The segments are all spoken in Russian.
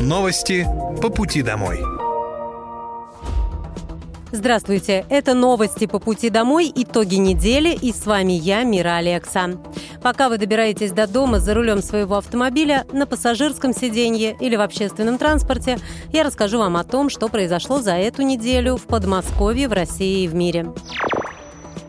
Новости по пути домой. Здравствуйте, это новости по пути домой, итоги недели, и с вами я, Мира Алекса. Пока вы добираетесь до дома за рулем своего автомобиля, на пассажирском сиденье или в общественном транспорте, я расскажу вам о том, что произошло за эту неделю в Подмосковье, в России и в мире.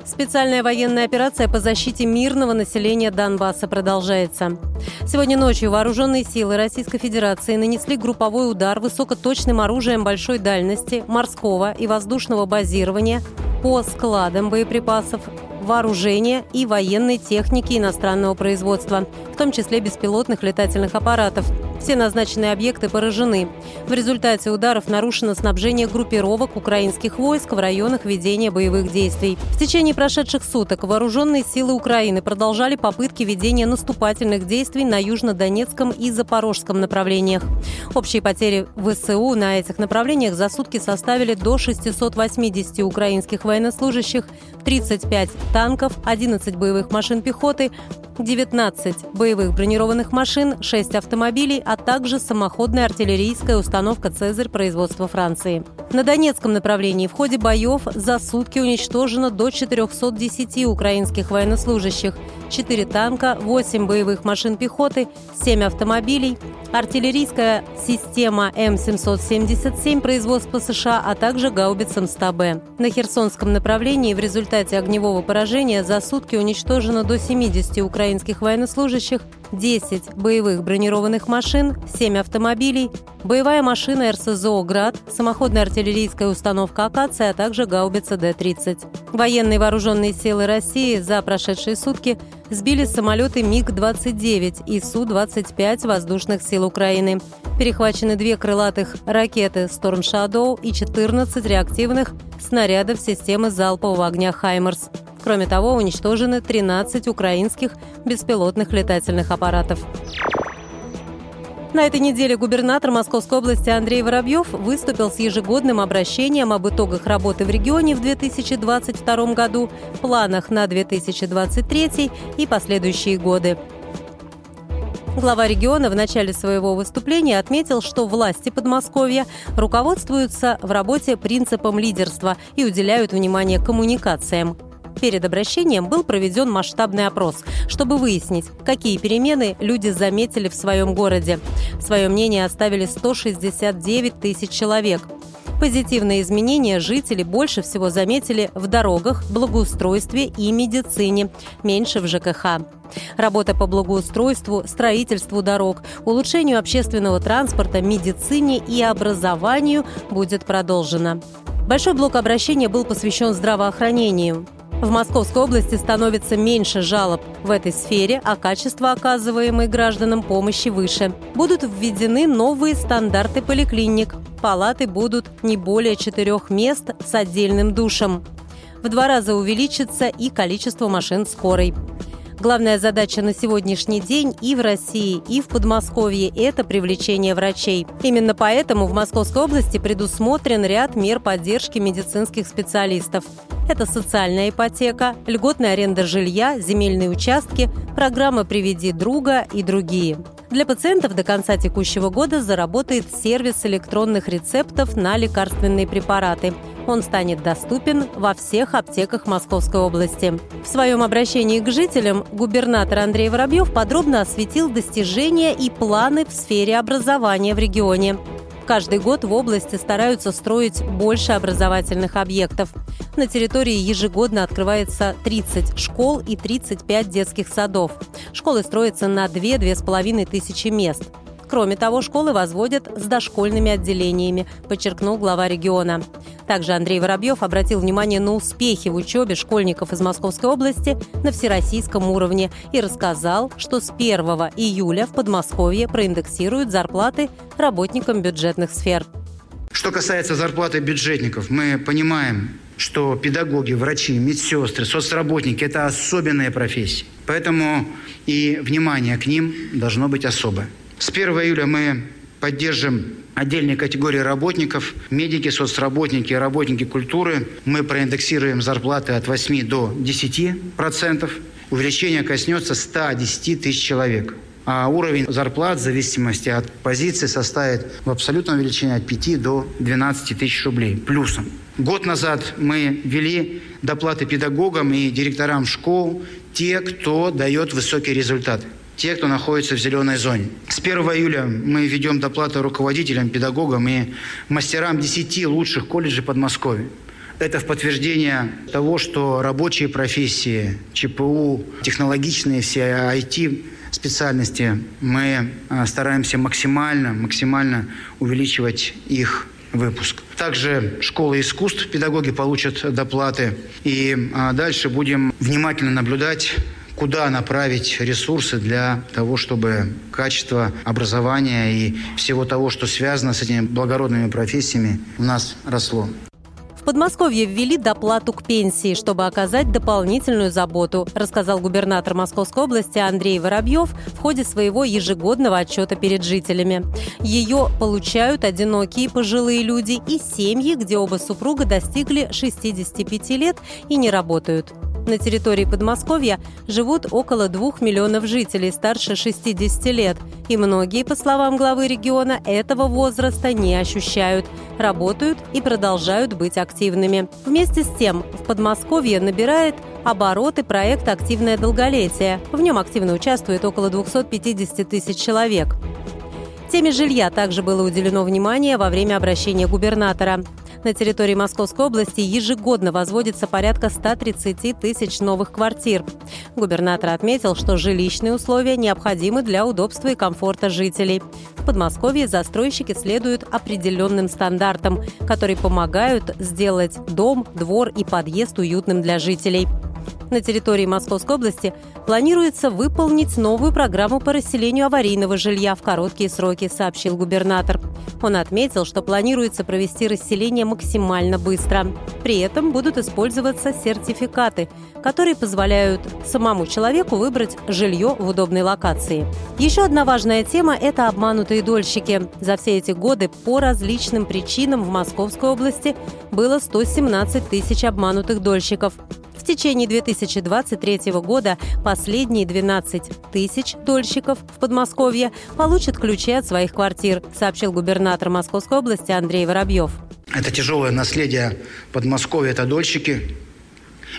Специальная военная операция по защите мирного населения Донбасса продолжается. Сегодня ночью вооруженные силы Российской Федерации нанесли групповой удар высокоточным оружием большой дальности, морского и воздушного базирования по складам боеприпасов вооружения и военной техники иностранного производства, в том числе беспилотных летательных аппаратов. Все назначенные объекты поражены. В результате ударов нарушено снабжение группировок украинских войск в районах ведения боевых действий. В течение прошедших суток вооруженные силы Украины продолжали попытки ведения наступательных действий на Южно-Донецком и Запорожском направлениях. Общие потери ВСУ на этих направлениях за сутки составили до 680 украинских военнослужащих, 35 танков, 11 боевых машин пехоты, 19 боевых бронированных машин, 6 автомобилей, а также самоходная артиллерийская установка «Цезарь» производства Франции. На Донецком направлении в ходе боев за сутки уничтожено до 410 украинских военнослужащих, 4 танка, 8 боевых машин пехоты, 7 автомобилей, артиллерийская система М777 производства США, а также гаубица МСТБ. На Херсонском направлении в результате огневого поражения за сутки уничтожено до 70 украинских военнослужащих, 10 боевых бронированных машин, 7 автомобилей, боевая машина РСЗО «Град», самоходная артиллерийская установка «Акация», а также гаубица Д-30. Военные вооруженные силы России за прошедшие сутки сбили самолеты МиГ-29 и Су-25 воздушных сил Украины. Перехвачены две крылатых ракеты «Storm Shadow» и 14 реактивных снарядов системы залпового огня «Хаймерс». Кроме того, уничтожены 13 украинских беспилотных летательных аппаратов. На этой неделе губернатор Московской области Андрей Воробьев выступил с ежегодным обращением об итогах работы в регионе в 2022 году, планах на 2023 и последующие годы. Глава региона в начале своего выступления отметил, что власти Подмосковья руководствуются в работе принципом лидерства и уделяют внимание коммуникациям. Перед обращением был проведен масштабный опрос, чтобы выяснить, какие перемены люди заметили в своем городе. Свое мнение оставили 169 тысяч человек. Позитивные изменения жители больше всего заметили в дорогах, благоустройстве и медицине, меньше в ЖКХ. Работа по благоустройству, строительству дорог, улучшению общественного транспорта, медицине и образованию будет продолжена. Большой блок обращения был посвящен здравоохранению. В Московской области становится меньше жалоб в этой сфере, а качество оказываемой гражданам помощи выше. Будут введены новые стандарты поликлиник. Палаты будут не более четырех мест с отдельным душем. В два раза увеличится и количество машин скорой. Главная задача на сегодняшний день и в России, и в Подмосковье – это привлечение врачей. Именно поэтому в Московской области предусмотрен ряд мер поддержки медицинских специалистов. Это социальная ипотека, льготная аренда жилья, земельные участки, программа «Приведи друга» и другие. Для пациентов до конца текущего года заработает сервис электронных рецептов на лекарственные препараты. Он станет доступен во всех аптеках Московской области. В своем обращении к жителям губернатор Андрей Воробьев подробно осветил достижения и планы в сфере образования в регионе. Каждый год в области стараются строить больше образовательных объектов. На территории ежегодно открывается 30 школ и 35 детских садов. Школы строятся на 2-2,5 тысячи мест. Кроме того, школы возводят с дошкольными отделениями, подчеркнул глава региона. Также Андрей Воробьев обратил внимание на успехи в учебе школьников из Московской области на всероссийском уровне и рассказал, что с 1 июля в Подмосковье проиндексируют зарплаты работникам бюджетных сфер. Что касается зарплаты бюджетников, мы понимаем, что педагоги, врачи, медсестры, соцработники – это особенные профессии. Поэтому и внимание к ним должно быть особое. С 1 июля мы поддержим отдельные категории работников, медики, соцработники, работники культуры. Мы проиндексируем зарплаты от 8 до 10 процентов. Увеличение коснется 110 тысяч человек. а уровень зарплат в зависимости от позиции составит в абсолютном величине от 5 до 12 тысяч рублей плюсом. Год назад мы ввели доплаты педагогам и директорам школ, те, кто дает высокий результат те, кто находится в зеленой зоне. С 1 июля мы ведем доплаты руководителям, педагогам и мастерам 10 лучших колледжей Подмосковья. Это в подтверждение того, что рабочие профессии, ЧПУ, технологичные все IT специальности, мы а, стараемся максимально, максимально увеличивать их выпуск. Также школы искусств педагоги получат доплаты. И а, дальше будем внимательно наблюдать куда направить ресурсы для того, чтобы качество образования и всего того, что связано с этими благородными профессиями, у нас росло. В Подмосковье ввели доплату к пенсии, чтобы оказать дополнительную заботу, рассказал губернатор Московской области Андрей Воробьев в ходе своего ежегодного отчета перед жителями. Ее получают одинокие пожилые люди и семьи, где оба супруга достигли 65 лет и не работают. На территории Подмосковья живут около двух миллионов жителей старше 60 лет, и многие, по словам главы региона, этого возраста не ощущают, работают и продолжают быть активными. Вместе с тем, в Подмосковье набирает обороты проект «Активное долголетие». В нем активно участвует около 250 тысяч человек. Теме жилья также было уделено внимание во время обращения губернатора. На территории Московской области ежегодно возводится порядка 130 тысяч новых квартир. Губернатор отметил, что жилищные условия необходимы для удобства и комфорта жителей. В Подмосковье застройщики следуют определенным стандартам, которые помогают сделать дом, двор и подъезд уютным для жителей. На территории Московской области планируется выполнить новую программу по расселению аварийного жилья в короткие сроки, сообщил губернатор. Он отметил, что планируется провести расселение максимально быстро. При этом будут использоваться сертификаты, которые позволяют самому человеку выбрать жилье в удобной локации. Еще одна важная тема – это обманутые дольщики. За все эти годы по различным причинам в Московской области было 117 тысяч обманутых дольщиков. Течение 2023 года последние 12 тысяч дольщиков в Подмосковье получат ключи от своих квартир, сообщил губернатор Московской области Андрей Воробьев. Это тяжелое наследие Подмосковья, это дольщики.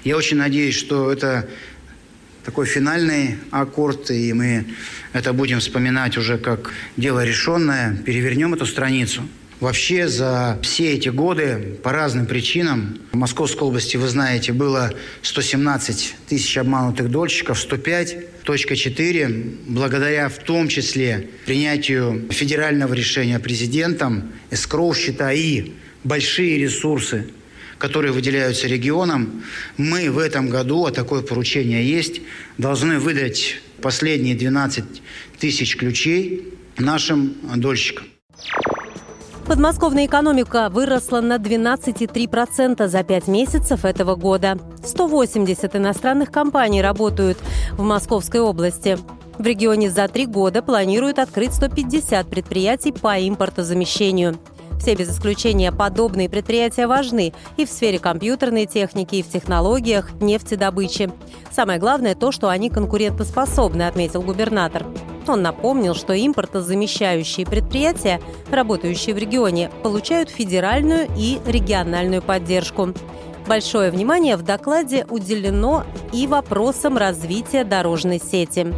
Я очень надеюсь, что это такой финальный аккорд, и мы это будем вспоминать уже как дело решенное, перевернем эту страницу – Вообще за все эти годы по разным причинам в Московской области, вы знаете, было 117 тысяч обманутых дольщиков, 105 точка 4, благодаря в том числе принятию федерального решения президентом, эскроу счета и большие ресурсы, которые выделяются регионам, мы в этом году, а такое поручение есть, должны выдать последние 12 тысяч ключей нашим дольщикам. Подмосковная экономика выросла на 12,3% за 5 месяцев этого года. 180 иностранных компаний работают в Московской области. В регионе за три года планируют открыть 150 предприятий по импортозамещению. Все без исключения подобные предприятия важны и в сфере компьютерной техники, и в технологиях, нефтедобычи. Самое главное то, что они конкурентоспособны, отметил губернатор. Он напомнил, что импортозамещающие предприятия, работающие в регионе, получают федеральную и региональную поддержку. Большое внимание в докладе уделено и вопросам развития дорожной сети.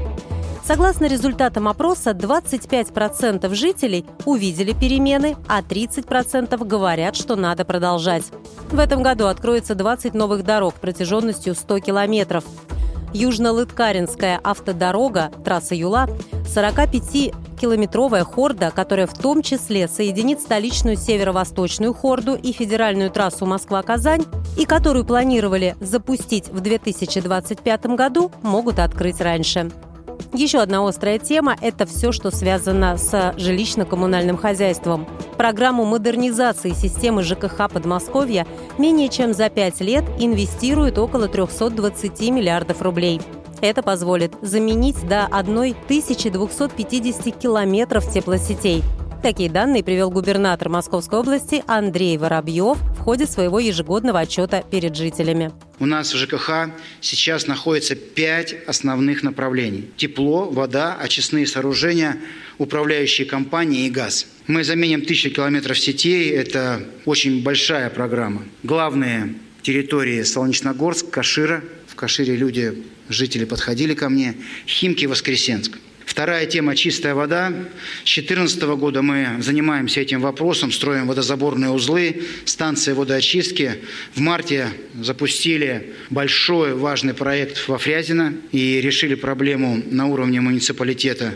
Согласно результатам опроса, 25% жителей увидели перемены, а 30% говорят, что надо продолжать. В этом году откроется 20 новых дорог протяженностью 100 километров. Южно-Лыткаринская автодорога, трасса Юла, 45-километровая хорда, которая в том числе соединит столичную северо-восточную хорду и федеральную трассу Москва-Казань, и которую планировали запустить в 2025 году, могут открыть раньше. Еще одна острая тема – это все, что связано с жилищно-коммунальным хозяйством. Программу модернизации системы ЖКХ Подмосковья менее чем за пять лет инвестируют около 320 миллиардов рублей. Это позволит заменить до 1250 километров теплосетей. Такие данные привел губернатор Московской области Андрей Воробьев в ходе своего ежегодного отчета перед жителями. У нас в ЖКХ сейчас находится пять основных направлений. Тепло, вода, очистные сооружения, управляющие компании и газ. Мы заменим тысячи километров сетей. Это очень большая программа. Главные территории Солнечногорск, Кашира. В Кашире люди, жители подходили ко мне. Химки, Воскресенск. Вторая тема – чистая вода. С 2014 года мы занимаемся этим вопросом, строим водозаборные узлы, станции водоочистки. В марте запустили большой важный проект во Фрязино и решили проблему на уровне муниципалитета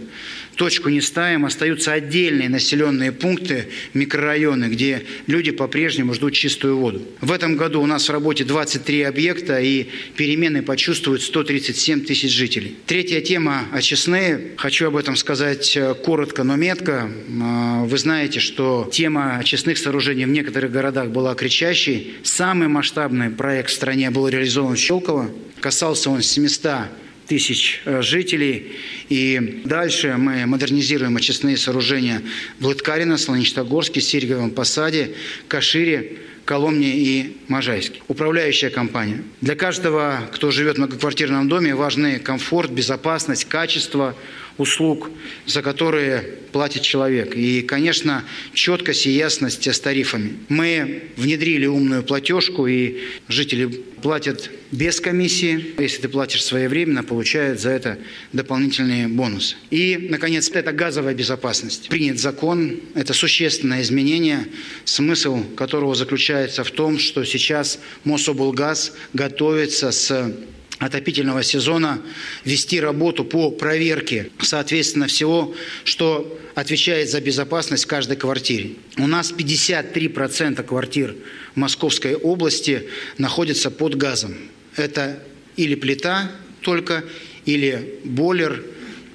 точку не ставим, остаются отдельные населенные пункты, микрорайоны, где люди по-прежнему ждут чистую воду. В этом году у нас в работе 23 объекта и перемены почувствуют 137 тысяч жителей. Третья тема – очистные. Хочу об этом сказать э, коротко, но метко. А, вы знаете, что тема очистных сооружений в некоторых городах была кричащей. Самый масштабный проект в стране был реализован в Щелково. Касался он 700 тысяч э, жителей. И дальше мы модернизируем очистные сооружения в Лыткарино, Солонечногорске, Сереговом Посаде, Кашире, Коломне и Можайске. Управляющая компания. Для каждого, кто живет в многоквартирном доме, важны комфорт, безопасность, качество, услуг, за которые платит человек. И, конечно, четкость и ясность с тарифами. Мы внедрили умную платежку, и жители платят без комиссии. Если ты платишь своевременно, получают за это дополнительные бонусы. И, наконец, это газовая безопасность. Принят закон, это существенное изменение, смысл которого заключается в том, что сейчас Мособлгаз готовится с отопительного сезона вести работу по проверке, соответственно, всего, что отвечает за безопасность в каждой квартире. У нас 53% квартир Московской области находятся под газом. Это или плита только, или бойлер,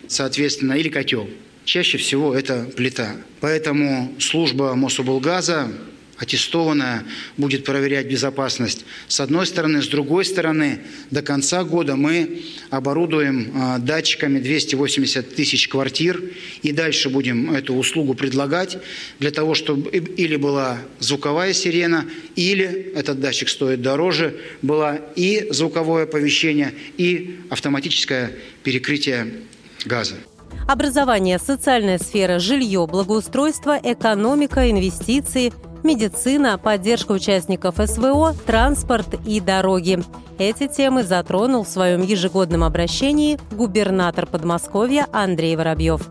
соответственно, или котел. Чаще всего это плита. Поэтому служба Мособлгаза аттестованная, будет проверять безопасность. С одной стороны. С другой стороны, до конца года мы оборудуем а, датчиками 280 тысяч квартир и дальше будем эту услугу предлагать для того, чтобы или была звуковая сирена, или этот датчик стоит дороже, была и звуковое оповещение, и автоматическое перекрытие газа. Образование, социальная сфера, жилье, благоустройство, экономика, инвестиции – медицина, поддержка участников СВО, транспорт и дороги. Эти темы затронул в своем ежегодном обращении губернатор Подмосковья Андрей Воробьев.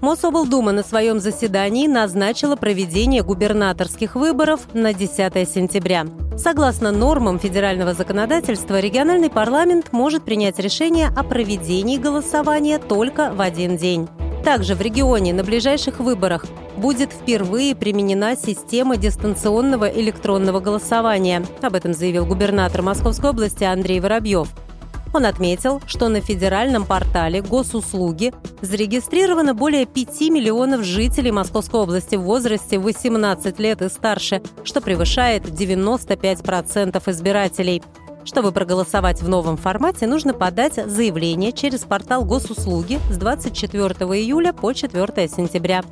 Мособлдума на своем заседании назначила проведение губернаторских выборов на 10 сентября. Согласно нормам федерального законодательства, региональный парламент может принять решение о проведении голосования только в один день. Также в регионе на ближайших выборах будет впервые применена система дистанционного электронного голосования. Об этом заявил губернатор Московской области Андрей Воробьев. Он отметил, что на федеральном портале госуслуги зарегистрировано более 5 миллионов жителей Московской области в возрасте 18 лет и старше, что превышает 95% избирателей. Чтобы проголосовать в новом формате, нужно подать заявление через портал госуслуги с 24 июля по 4 сентября.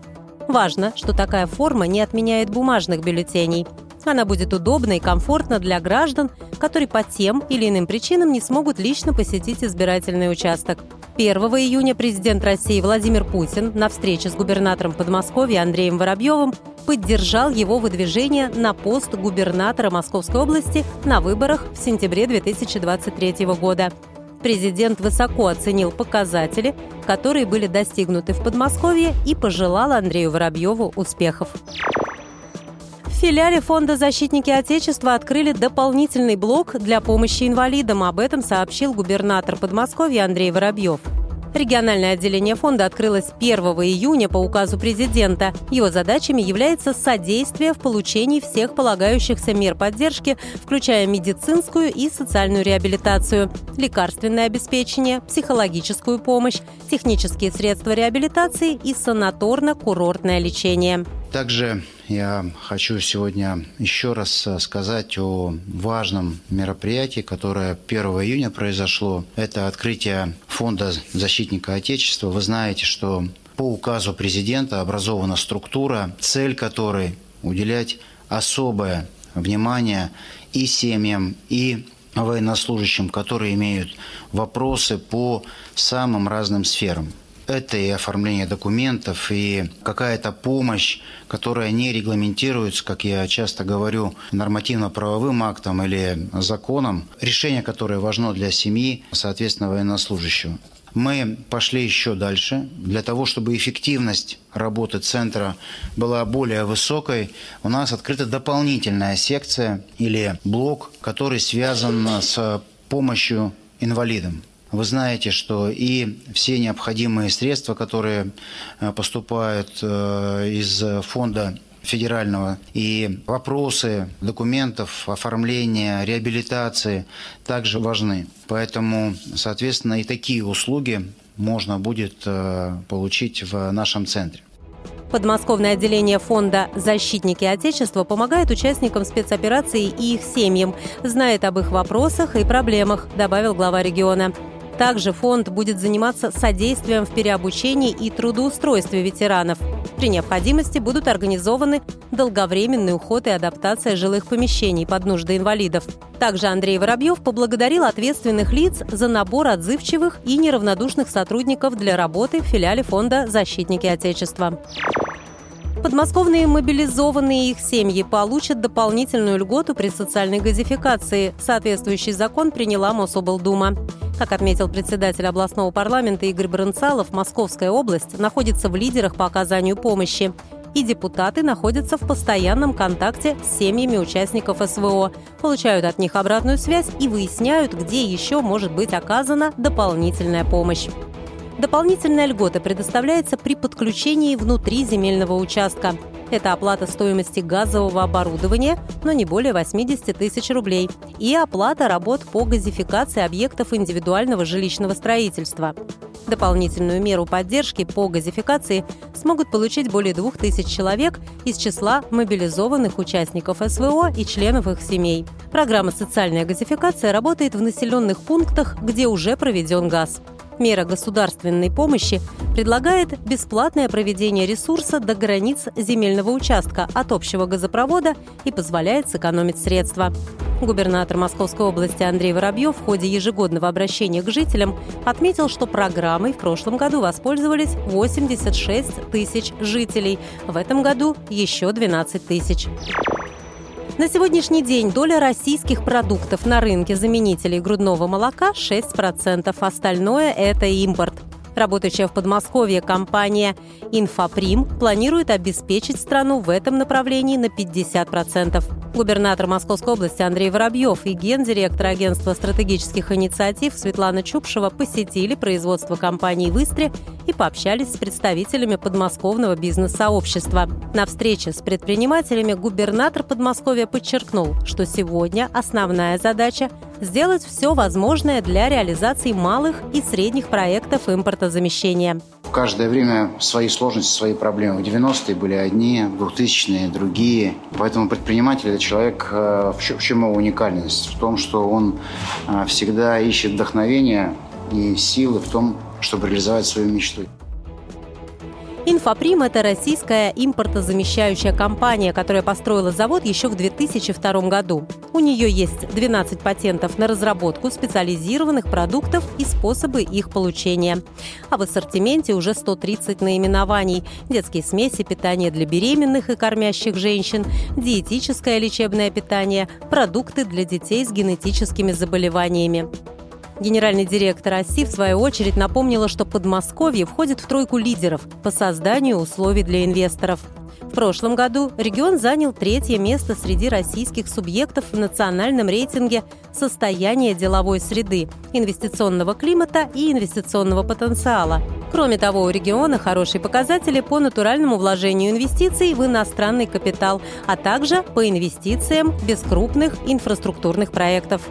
Важно, что такая форма не отменяет бумажных бюллетеней. Она будет удобна и комфортна для граждан, которые по тем или иным причинам не смогут лично посетить избирательный участок. 1 июня президент России Владимир Путин на встрече с губернатором Подмосковья Андреем Воробьевым поддержал его выдвижение на пост губернатора Московской области на выборах в сентябре 2023 года. Президент высоко оценил показатели, которые были достигнуты в Подмосковье и пожелал Андрею Воробьеву успехов. В филиале Фонда «Защитники Отечества» открыли дополнительный блок для помощи инвалидам. Об этом сообщил губернатор Подмосковья Андрей Воробьев. Региональное отделение фонда открылось 1 июня по указу президента. Его задачами является содействие в получении всех полагающихся мер поддержки, включая медицинскую и социальную реабилитацию, лекарственное обеспечение, психологическую помощь, технические средства реабилитации и санаторно-курортное лечение. Также я хочу сегодня еще раз э, сказать о важном мероприятии, которое 1 июня произошло. Это открытие фонда защитника Отечества. Вы знаете, что по указу президента образована структура, цель которой уделять особое внимание и семьям, и военнослужащим, которые имеют вопросы по самым разным сферам. Это и оформление документов, и какая-то помощь, которая не регламентируется, как я часто говорю, нормативно-правовым актом или законом. Решение, которое важно для семьи, соответственно, военнослужащего. Мы пошли еще дальше. Для того, чтобы эффективность работы центра была более высокой, у нас открыта дополнительная секция или блок, который связан с помощью инвалидам. Вы знаете, что и все необходимые средства, которые э, поступают э, из фонда федерального. И вопросы документов, оформления, реабилитации также важны. Поэтому, соответственно, и такие услуги можно будет э, получить в нашем центре. Подмосковное отделение фонда «Защитники Отечества» помогает участникам спецоперации и их семьям, знает об их вопросах и проблемах, добавил глава региона. Также фонд будет заниматься содействием в переобучении и трудоустройстве ветеранов. При необходимости будут организованы долговременный уход и адаптация жилых помещений под нужды инвалидов. Также Андрей Воробьев поблагодарил ответственных лиц за набор отзывчивых и неравнодушных сотрудников для работы в филиале фонда «Защитники Отечества». Подмосковные мобилизованные и их семьи получат дополнительную льготу при социальной газификации. Соответствующий закон приняла Мособлдума. Как отметил председатель областного парламента Игорь Бронцалов, Московская область находится в лидерах по оказанию помощи. И депутаты находятся в постоянном контакте с семьями участников СВО, получают от них обратную связь и выясняют, где еще может быть оказана дополнительная помощь. Дополнительная льгота предоставляется при подключении внутри земельного участка. Это оплата стоимости газового оборудования, но не более 80 тысяч рублей, и оплата работ по газификации объектов индивидуального жилищного строительства. Дополнительную меру поддержки по газификации смогут получить более 2000 человек из числа мобилизованных участников СВО и членов их семей. Программа «Социальная газификация» работает в населенных пунктах, где уже проведен газ. Мера государственной помощи предлагает бесплатное проведение ресурса до границ земельного участка от общего газопровода и позволяет сэкономить средства. Губернатор Московской области Андрей Воробьев в ходе ежегодного обращения к жителям отметил, что программой в прошлом году воспользовались 86 тысяч жителей. В этом году еще 12 тысяч. На сегодняшний день доля российских продуктов на рынке заменителей грудного молока 6%, остальное – это импорт. Работающая в Подмосковье компания «Инфоприм» планирует обеспечить страну в этом направлении на 50%. Губернатор Московской области Андрей Воробьев и гендиректор агентства стратегических инициатив Светлана Чупшева посетили производство компании в и пообщались с представителями подмосковного бизнес-сообщества. На встрече с предпринимателями губернатор Подмосковья подчеркнул, что сегодня основная задача – сделать все возможное для реализации малых и средних проектов импортозамещения каждое время свои сложности, свои проблемы. В 90-е были одни, в 2000-е другие. Поэтому предприниматель – это человек, э, в чем его уникальность? В том, что он э, всегда ищет вдохновение и силы в том, чтобы реализовать свою мечту. Инфоприм – это российская импортозамещающая компания, которая построила завод еще в 2002 году. У нее есть 12 патентов на разработку специализированных продуктов и способы их получения. А в ассортименте уже 130 наименований – детские смеси, питание для беременных и кормящих женщин, диетическое лечебное питание, продукты для детей с генетическими заболеваниями. Генеральный директор ОСИ, в свою очередь, напомнила, что Подмосковье входит в тройку лидеров по созданию условий для инвесторов. В прошлом году регион занял третье место среди российских субъектов в национальном рейтинге «Состояние деловой среды», инвестиционного климата и инвестиционного потенциала. Кроме того, у региона хорошие показатели по натуральному вложению инвестиций в иностранный капитал, а также по инвестициям без крупных инфраструктурных проектов.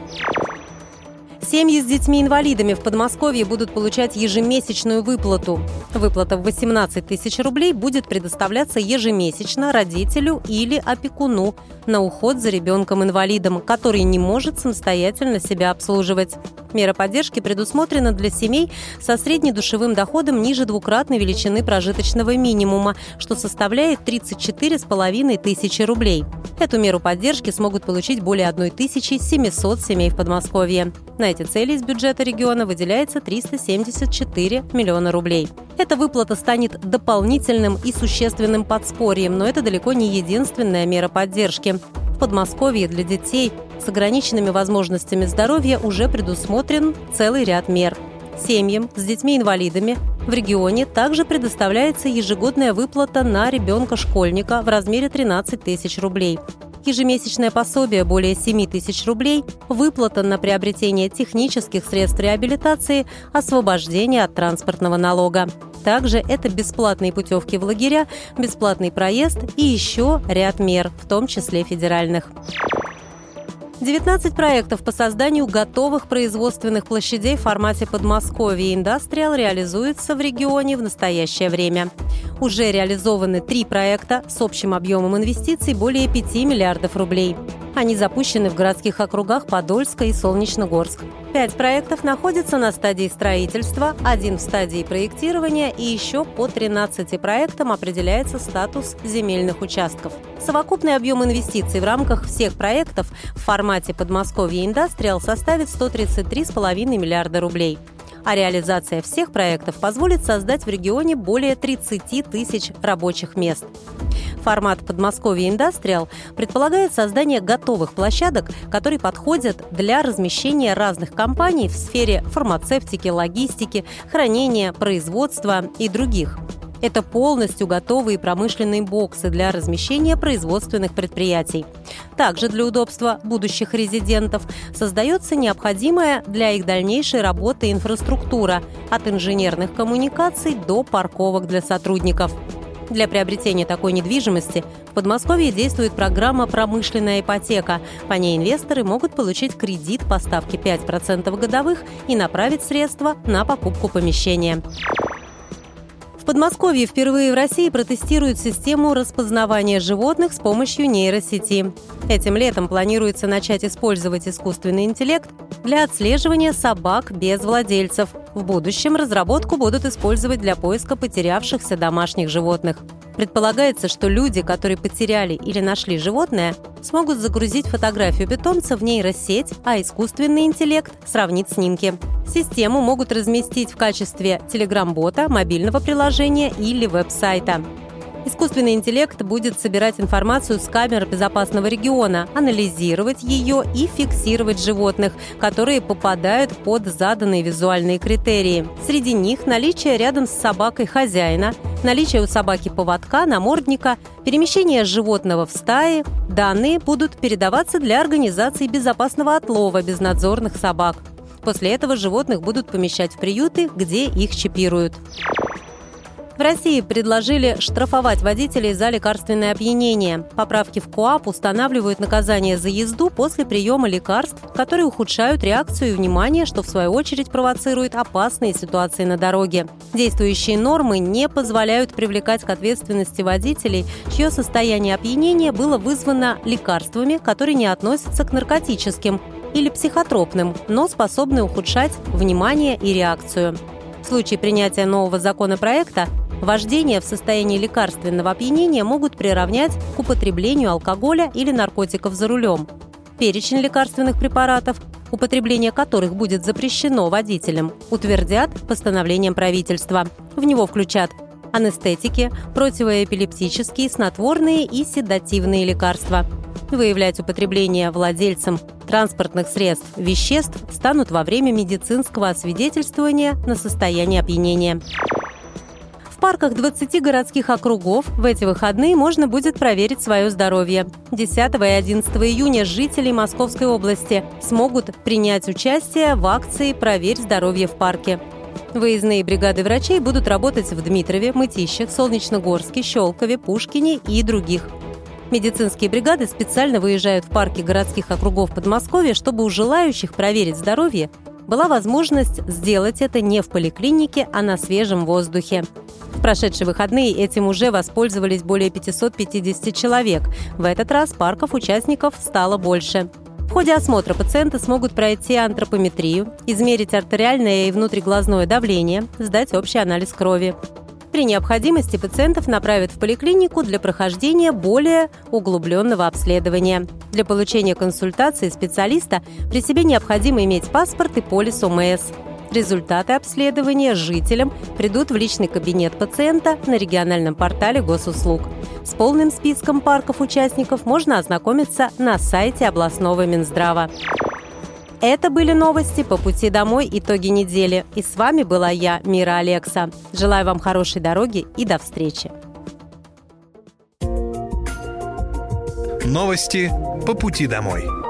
Семьи с детьми-инвалидами в Подмосковье будут получать ежемесячную выплату. Выплата в 18 тысяч рублей будет предоставляться ежемесячно родителю или опекуну на уход за ребенком-инвалидом, который не может самостоятельно себя обслуживать. Мера поддержки предусмотрена для семей со среднедушевым доходом ниже двукратной величины прожиточного минимума, что составляет 34,5 тысячи рублей. Эту меру поддержки смогут получить более 1700 семей в Подмосковье. На эти цели из бюджета региона выделяется 374 миллиона рублей. Эта выплата станет дополнительным и существенным подспорьем, но это далеко не единственная мера поддержки. В Подмосковье для детей с ограниченными возможностями здоровья уже предусмотрен целый ряд мер. Семьям с детьми-инвалидами в регионе также предоставляется ежегодная выплата на ребенка-школьника в размере 13 тысяч рублей. Ежемесячное пособие более 7 тысяч рублей, выплата на приобретение технических средств реабилитации, освобождение от транспортного налога. Также это бесплатные путевки в лагеря, бесплатный проезд и еще ряд мер, в том числе федеральных. 19 проектов по созданию готовых производственных площадей в формате Подмосковья Индастриал реализуется в регионе в настоящее время. Уже реализованы три проекта с общим объемом инвестиций более 5 миллиардов рублей. Они запущены в городских округах Подольска и Солнечногорск. Пять проектов находятся на стадии строительства, один в стадии проектирования и еще по 13 проектам определяется статус земельных участков. Совокупный объем инвестиций в рамках всех проектов в формате Подмосковья Индастриал составит 133,5 миллиарда рублей а реализация всех проектов позволит создать в регионе более 30 тысяч рабочих мест. Формат Подмосковья Индастриал предполагает создание готовых площадок, которые подходят для размещения разных компаний в сфере фармацевтики, логистики, хранения, производства и других. Это полностью готовые промышленные боксы для размещения производственных предприятий. Также для удобства будущих резидентов создается необходимая для их дальнейшей работы инфраструктура от инженерных коммуникаций до парковок для сотрудников. Для приобретения такой недвижимости в Подмосковье действует программа «Промышленная ипотека». По ней инвесторы могут получить кредит по ставке 5% годовых и направить средства на покупку помещения. В Подмосковье впервые в России протестируют систему распознавания животных с помощью нейросети. Этим летом планируется начать использовать искусственный интеллект для отслеживания собак без владельцев. В будущем разработку будут использовать для поиска потерявшихся домашних животных. Предполагается, что люди, которые потеряли или нашли животное, смогут загрузить фотографию питомца в нейросеть, а искусственный интеллект сравнит снимки. Систему могут разместить в качестве телеграм-бота, мобильного приложения или веб-сайта. Искусственный интеллект будет собирать информацию с камер безопасного региона, анализировать ее и фиксировать животных, которые попадают под заданные визуальные критерии. Среди них наличие рядом с собакой хозяина, наличие у собаки поводка, намордника, перемещение животного в стае. Данные будут передаваться для организации безопасного отлова безнадзорных собак. После этого животных будут помещать в приюты, где их чипируют. В России предложили штрафовать водителей за лекарственное опьянение. Поправки в КОАП устанавливают наказание за езду после приема лекарств, которые ухудшают реакцию и внимание, что в свою очередь провоцирует опасные ситуации на дороге. Действующие нормы не позволяют привлекать к ответственности водителей, чье состояние опьянения было вызвано лекарствами, которые не относятся к наркотическим или психотропным, но способны ухудшать внимание и реакцию. В случае принятия нового законопроекта Вождение в состоянии лекарственного опьянения могут приравнять к употреблению алкоголя или наркотиков за рулем. Перечень лекарственных препаратов, употребление которых будет запрещено водителям, утвердят постановлением правительства. В него включат анестетики, противоэпилептические, снотворные и седативные лекарства. Выявлять употребление владельцам транспортных средств веществ станут во время медицинского освидетельствования на состояние опьянения парках 20 городских округов в эти выходные можно будет проверить свое здоровье. 10 и 11 июня жители Московской области смогут принять участие в акции «Проверь здоровье в парке». Выездные бригады врачей будут работать в Дмитрове, Мытищах, Солнечногорске, Щелкове, Пушкине и других. Медицинские бригады специально выезжают в парки городских округов Подмосковья, чтобы у желающих проверить здоровье была возможность сделать это не в поликлинике, а на свежем воздухе. В прошедшие выходные этим уже воспользовались более 550 человек. В этот раз парков участников стало больше. В ходе осмотра пациенты смогут пройти антропометрию, измерить артериальное и внутриглазное давление, сдать общий анализ крови. При необходимости пациентов направят в поликлинику для прохождения более углубленного обследования. Для получения консультации специалиста при себе необходимо иметь паспорт и полис ОМС. Результаты обследования жителям придут в личный кабинет пациента на региональном портале госуслуг. С полным списком парков участников можно ознакомиться на сайте областного Минздрава. Это были новости по пути домой итоги недели. И с вами была я, Мира Алекса. Желаю вам хорошей дороги и до встречи. Новости по пути домой.